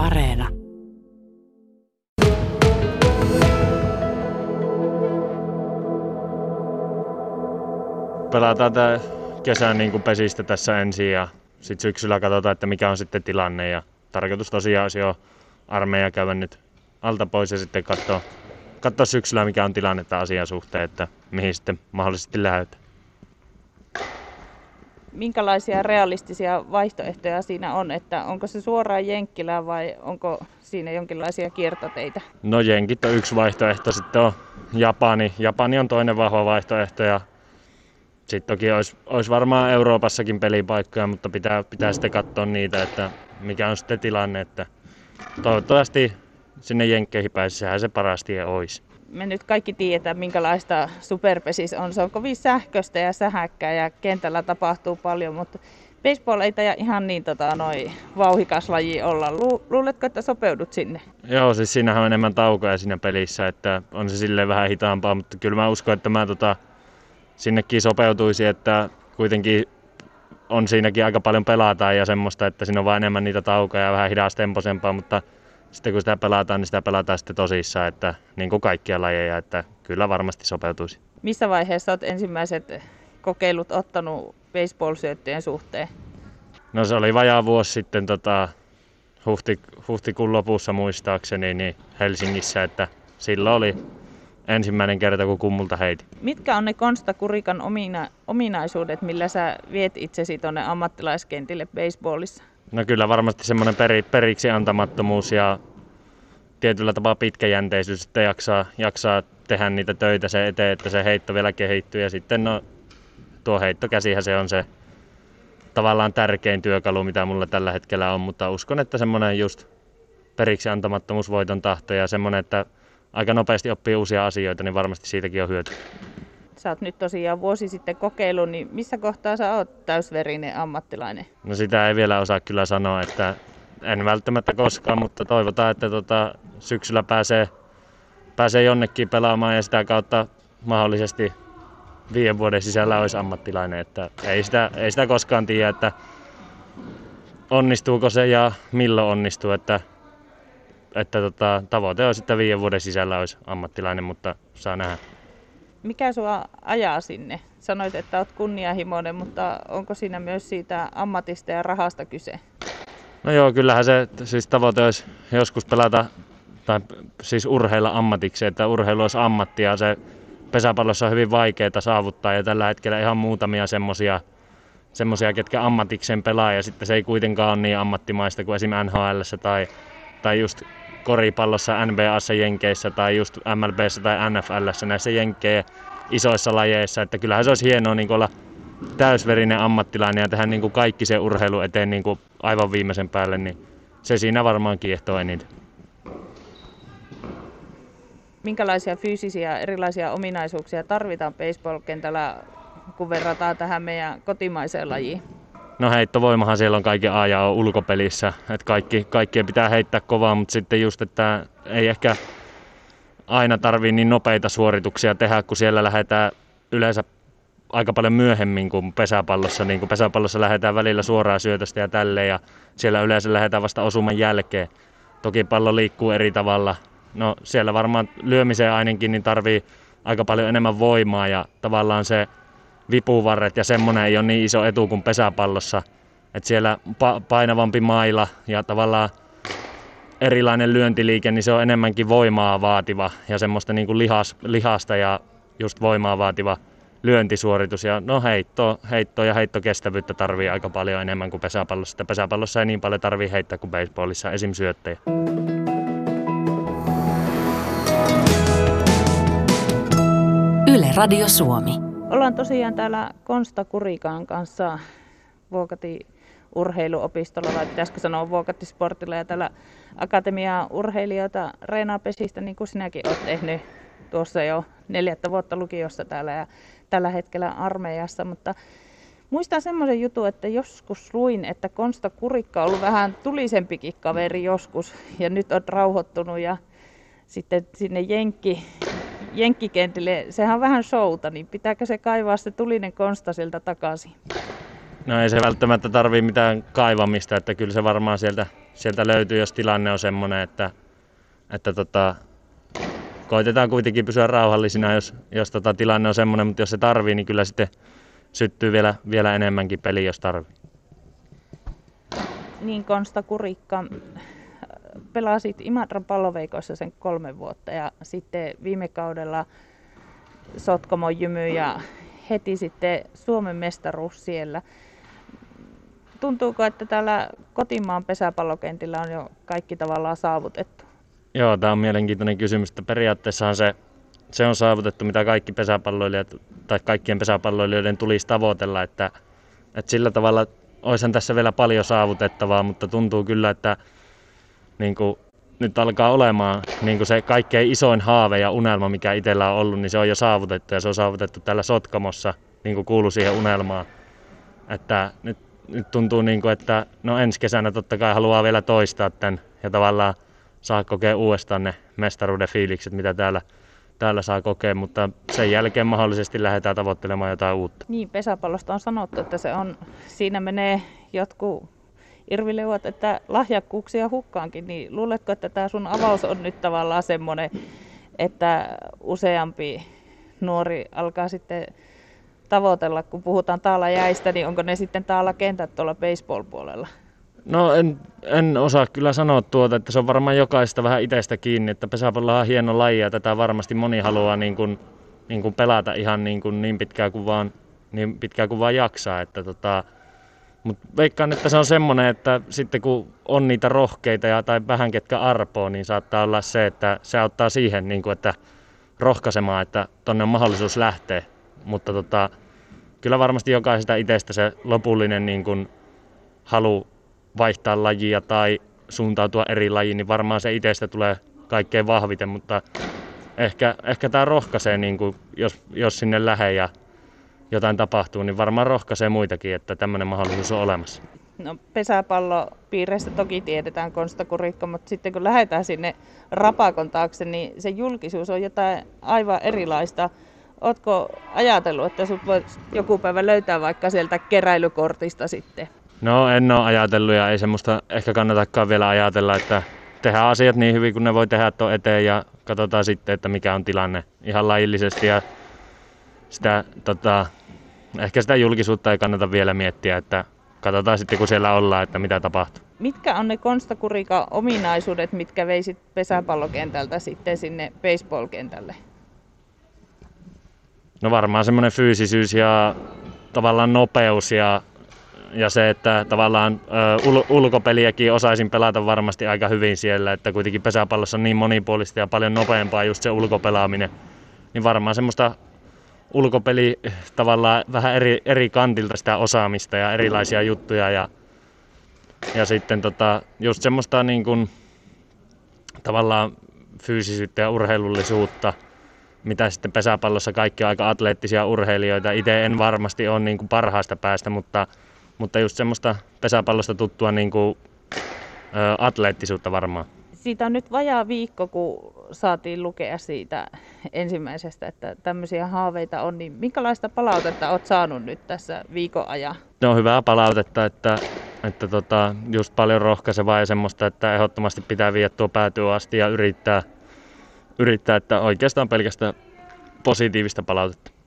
Areena. Pelataan tämä kesän niin kuin pesistä tässä ensin ja sitten syksyllä katsotaan, että mikä on sitten tilanne. Ja tarkoitus tosiaan jo armeija käydä nyt alta pois ja sitten katsoa, katsoa syksyllä, mikä on tilanne tämän asian suhteen, että mihin sitten mahdollisesti lähdetään. Minkälaisia realistisia vaihtoehtoja siinä on, että onko se suoraan Jenkkilään vai onko siinä jonkinlaisia kiertoteitä? No Jenkit on yksi vaihtoehto, sitten on Japani. Japani on toinen vahva vaihtoehto ja sitten toki olisi, olisi varmaan Euroopassakin pelipaikkoja, mutta pitää, pitää sitten katsoa niitä, että mikä on sitten tilanne, että toivottavasti sinne Jenkkeihin pääsisi, sehän se paras tie olisi. Me nyt kaikki tiedetään, minkälaista superpesis on. Se on kovin sähköistä ja sähäkkää ja kentällä tapahtuu paljon, mutta baseball ei taida ihan niin tota, noi, vauhikas laji olla. Lu- luuletko, että sopeudut sinne? Joo, siis siinähän on enemmän taukoja siinä pelissä, että on se silleen vähän hitaampaa, mutta kyllä mä uskon, että mä tota, sinnekin sopeutuisi, että kuitenkin on siinäkin aika paljon pelataan ja semmoista, että siinä on vain enemmän niitä taukoja ja vähän hidastemposempaa, mutta sitten kun sitä pelataan, niin sitä pelataan sitten tosissaan, että niin kuin kaikkia lajeja, että kyllä varmasti sopeutuisi. Missä vaiheessa olet ensimmäiset kokeilut ottanut baseball-syöttöjen suhteen? No se oli vajaa vuosi sitten tota, huhti, huhtikuun lopussa muistaakseni niin Helsingissä, että silloin oli ensimmäinen kerta, kun kummulta heiti. Mitkä on ne Konsta Kurikan omina, ominaisuudet, millä sä viet itsesi tuonne ammattilaiskentille baseballissa? No kyllä varmasti semmoinen peri, periksi antamattomuus ja tietyllä tapaa pitkäjänteisyys, että jaksaa, jaksaa tehdä niitä töitä sen eteen, että se heitto vielä kehittyy. Ja sitten no, tuo heittokäsihän se on se tavallaan tärkein työkalu, mitä mulla tällä hetkellä on, mutta uskon, että semmoinen just periksi antamattomuus, voiton tahto ja semmoinen, että aika nopeasti oppii uusia asioita, niin varmasti siitäkin on hyötyä. Sä oot nyt tosiaan vuosi sitten kokeillut, niin missä kohtaa sä oot täysverinen ammattilainen? No sitä ei vielä osaa kyllä sanoa, että en välttämättä koskaan, mutta toivotaan, että tota, syksyllä pääsee, pääsee jonnekin pelaamaan ja sitä kautta mahdollisesti viiden vuoden sisällä olisi ammattilainen. Että ei, sitä, ei sitä koskaan tiedä, että onnistuuko se ja milloin onnistuu. Että, että tota, tavoite on, että viiden vuoden sisällä olisi ammattilainen, mutta saa nähdä. Mikä sua ajaa sinne? Sanoit, että olet kunnianhimoinen, mutta onko siinä myös siitä ammatista ja rahasta kyse? No joo, kyllähän se siis tavoite olisi joskus pelata tai siis urheilla ammatiksi, että urheilu olisi ammatti ja se pesäpallossa on hyvin vaikeaa saavuttaa ja tällä hetkellä ihan muutamia semmosia, semmosia, ketkä ammatiksen pelaa ja sitten se ei kuitenkaan ole niin ammattimaista kuin esim. NHL tai, tai just koripallossa NBAssa Jenkeissä tai just MLBssä tai NFLssä näissä Jenkkejä isoissa lajeissa, että kyllähän se olisi hienoa niin olla täysverinen ammattilainen ja tehdä niin kuin kaikki se urheilu eteen niin kuin aivan viimeisen päälle, niin se siinä varmaan kiehtoo eniten. Minkälaisia fyysisiä erilaisia ominaisuuksia tarvitaan baseball-kentällä, kun verrataan tähän meidän kotimaiseen lajiin? No heittovoimahan siellä on kaiken A ja O ulkopelissä, että kaikki, kaikkien pitää heittää kovaa, mutta sitten just, että ei ehkä aina tarvii niin nopeita suorituksia tehdä, kun siellä lähdetään yleensä aika paljon myöhemmin kuin pesäpallossa. Niin kuin pesäpallossa lähdetään välillä suoraan syötöstä ja tälleen ja siellä yleensä lähdetään vasta osuman jälkeen. Toki pallo liikkuu eri tavalla. No siellä varmaan lyömiseen ainakin niin tarvii aika paljon enemmän voimaa ja tavallaan se vipuvarret ja semmoinen ei ole niin iso etu kuin pesäpallossa. Että siellä pa- painavampi maila ja tavallaan erilainen lyöntiliike, niin se on enemmänkin voimaa vaativa ja semmoista niin kuin lihas, lihasta ja just voimaa vaativa lyöntisuoritus. Ja no heitto, heitto ja heittokestävyyttä tarvii aika paljon enemmän kuin pesäpallossa. Pesäpallossa ei niin paljon tarvii heittää kuin baseballissa, esim. syöttejä. Yle Radio Suomi. Ollaan tosiaan täällä Konsta Kurikaan kanssa Vuokati urheiluopistolla, vai pitäisikö sanoa Vuokatti Sportilla, ja täällä Akatemiaa urheilijoita reenaa pesistä, niin kuin sinäkin olet tehnyt tuossa jo neljättä vuotta lukiossa täällä ja tällä hetkellä armeijassa, mutta muistan semmoisen jutun, että joskus luin, että Konsta Kurikka on ollut vähän tulisempikin kaveri joskus ja nyt on rauhoittunut ja sitten sinne Jenkki, Jenkkikentille, sehän on vähän showta, niin pitääkö se kaivaa se tulinen Konsta sieltä takaisin? No ei se välttämättä tarvii mitään kaivamista, että kyllä se varmaan sieltä, sieltä löytyy, jos tilanne on semmoinen, että, että tota, koitetaan kuitenkin pysyä rauhallisina, jos, jos tota tilanne on semmoinen, mutta jos se tarvii, niin kyllä sitten syttyy vielä, vielä enemmänkin peli, jos tarvii. Niin Konsta Kurikka, pelasit Imatran palloveikoissa sen kolme vuotta ja sitten viime kaudella Sotkamon jymy ja heti sitten Suomen mestaruus siellä. Tuntuuko, että täällä kotimaan pesäpallokentillä on jo kaikki tavallaan saavutettu? Joo, tämä on mielenkiintoinen kysymys, että periaatteessahan se, se on saavutettu, mitä kaikki pesäpalloilijat tai kaikkien pesäpalloilijoiden tulisi tavoitella, että, että sillä tavalla olisihan tässä vielä paljon saavutettavaa, mutta tuntuu kyllä, että niin kuin, nyt alkaa olemaan niin kuin se kaikkein isoin haave ja unelma, mikä itsellä on ollut, niin se on jo saavutettu ja se on saavutettu täällä Sotkamossa, niin kuin kuuluu siihen unelmaan. Että nyt, nyt tuntuu, niin kuin, että no ensi kesänä totta kai haluaa vielä toistaa tämän ja tavallaan saa kokea uudestaan ne mestaruuden fiilikset, mitä täällä, täällä saa kokea, mutta sen jälkeen mahdollisesti lähdetään tavoittelemaan jotain uutta. Niin, pesäpallosta on sanottu, että se on, siinä menee jotkut irvileuvat, että lahjakkuuksia hukkaankin, niin luuletko, että tämä sun avaus on nyt tavallaan semmoinen, että useampi nuori alkaa sitten tavoitella, kun puhutaan taala jäistä, niin onko ne sitten taala kentät tuolla baseball-puolella? No en, en osaa kyllä sanoa tuota, että se on varmaan jokaista vähän itsestä kiinni, että pesäpallo on hieno laji ja tätä varmasti moni haluaa niin kuin, niin kuin pelata ihan niin, kuin niin, pitkään kuin vaan, niin pitkään kuin vaan jaksaa. Että tota, mutta veikkaan, että se on semmoinen, että sitten kun on niitä rohkeita ja, tai vähän ketkä arpoo, niin saattaa olla se, että se auttaa siihen, niin kuin, että rohkaisemaan, että tonne on mahdollisuus lähteä. Mutta tota, kyllä varmasti jokaisesta itsestä se lopullinen niin kuin, halu vaihtaa lajia tai suuntautua eri lajiin, niin varmaan se itsestä tulee kaikkein vahviten, mutta ehkä, ehkä tämä rohkaisee, niin kuin, jos, jos sinne lähde ja jotain tapahtuu, niin varmaan rohkaisee muitakin, että tämmöinen mahdollisuus on olemassa. No pesäpallopiireistä toki tiedetään Konsta Kurikko, mutta sitten kun lähdetään sinne rapakon taakse, niin se julkisuus on jotain aivan erilaista. Oletko ajatellut, että sinut voi joku päivä löytää vaikka sieltä keräilykortista sitten? No en ole ajatellut ja ei semmoista ehkä kannatakaan vielä ajatella, että tehdään asiat niin hyvin kuin ne voi tehdä tuon eteen ja katsotaan sitten, että mikä on tilanne ihan laillisesti ja sitä, tota, ehkä sitä julkisuutta ei kannata vielä miettiä, että katsotaan sitten kun siellä ollaan, että mitä tapahtuu. Mitkä on ne Konstakurika ominaisuudet, mitkä veisit pesäpallokentältä sitten sinne baseball-kentälle? No varmaan semmoinen fyysisyys ja tavallaan nopeus ja ja se, että tavallaan ul- ulkopeliäkin osaisin pelata varmasti aika hyvin siellä, että kuitenkin pesäpallossa on niin monipuolista ja paljon nopeampaa just se ulkopelaaminen, niin varmaan semmoista ulkopeli tavallaan vähän eri, eri kantilta sitä osaamista ja erilaisia juttuja ja, ja sitten tota, just semmoista niin kuin, tavallaan fyysisyyttä ja urheilullisuutta, mitä sitten pesäpallossa kaikki on aika atleettisia urheilijoita. Itse en varmasti ole niin kuin parhaasta päästä, mutta mutta just semmoista pesäpallosta tuttua niin kuin, ö, atleettisuutta varmaan. Siitä on nyt vajaa viikko, kun saatiin lukea siitä ensimmäisestä, että tämmöisiä haaveita on, niin minkälaista palautetta olet saanut nyt tässä viikon ajan? No hyvää palautetta, että, että tota, just paljon rohkaisevaa ja semmoista, että ehdottomasti pitää viedä tuo päätyä asti ja yrittää, yrittää, että oikeastaan pelkästään positiivista palautetta.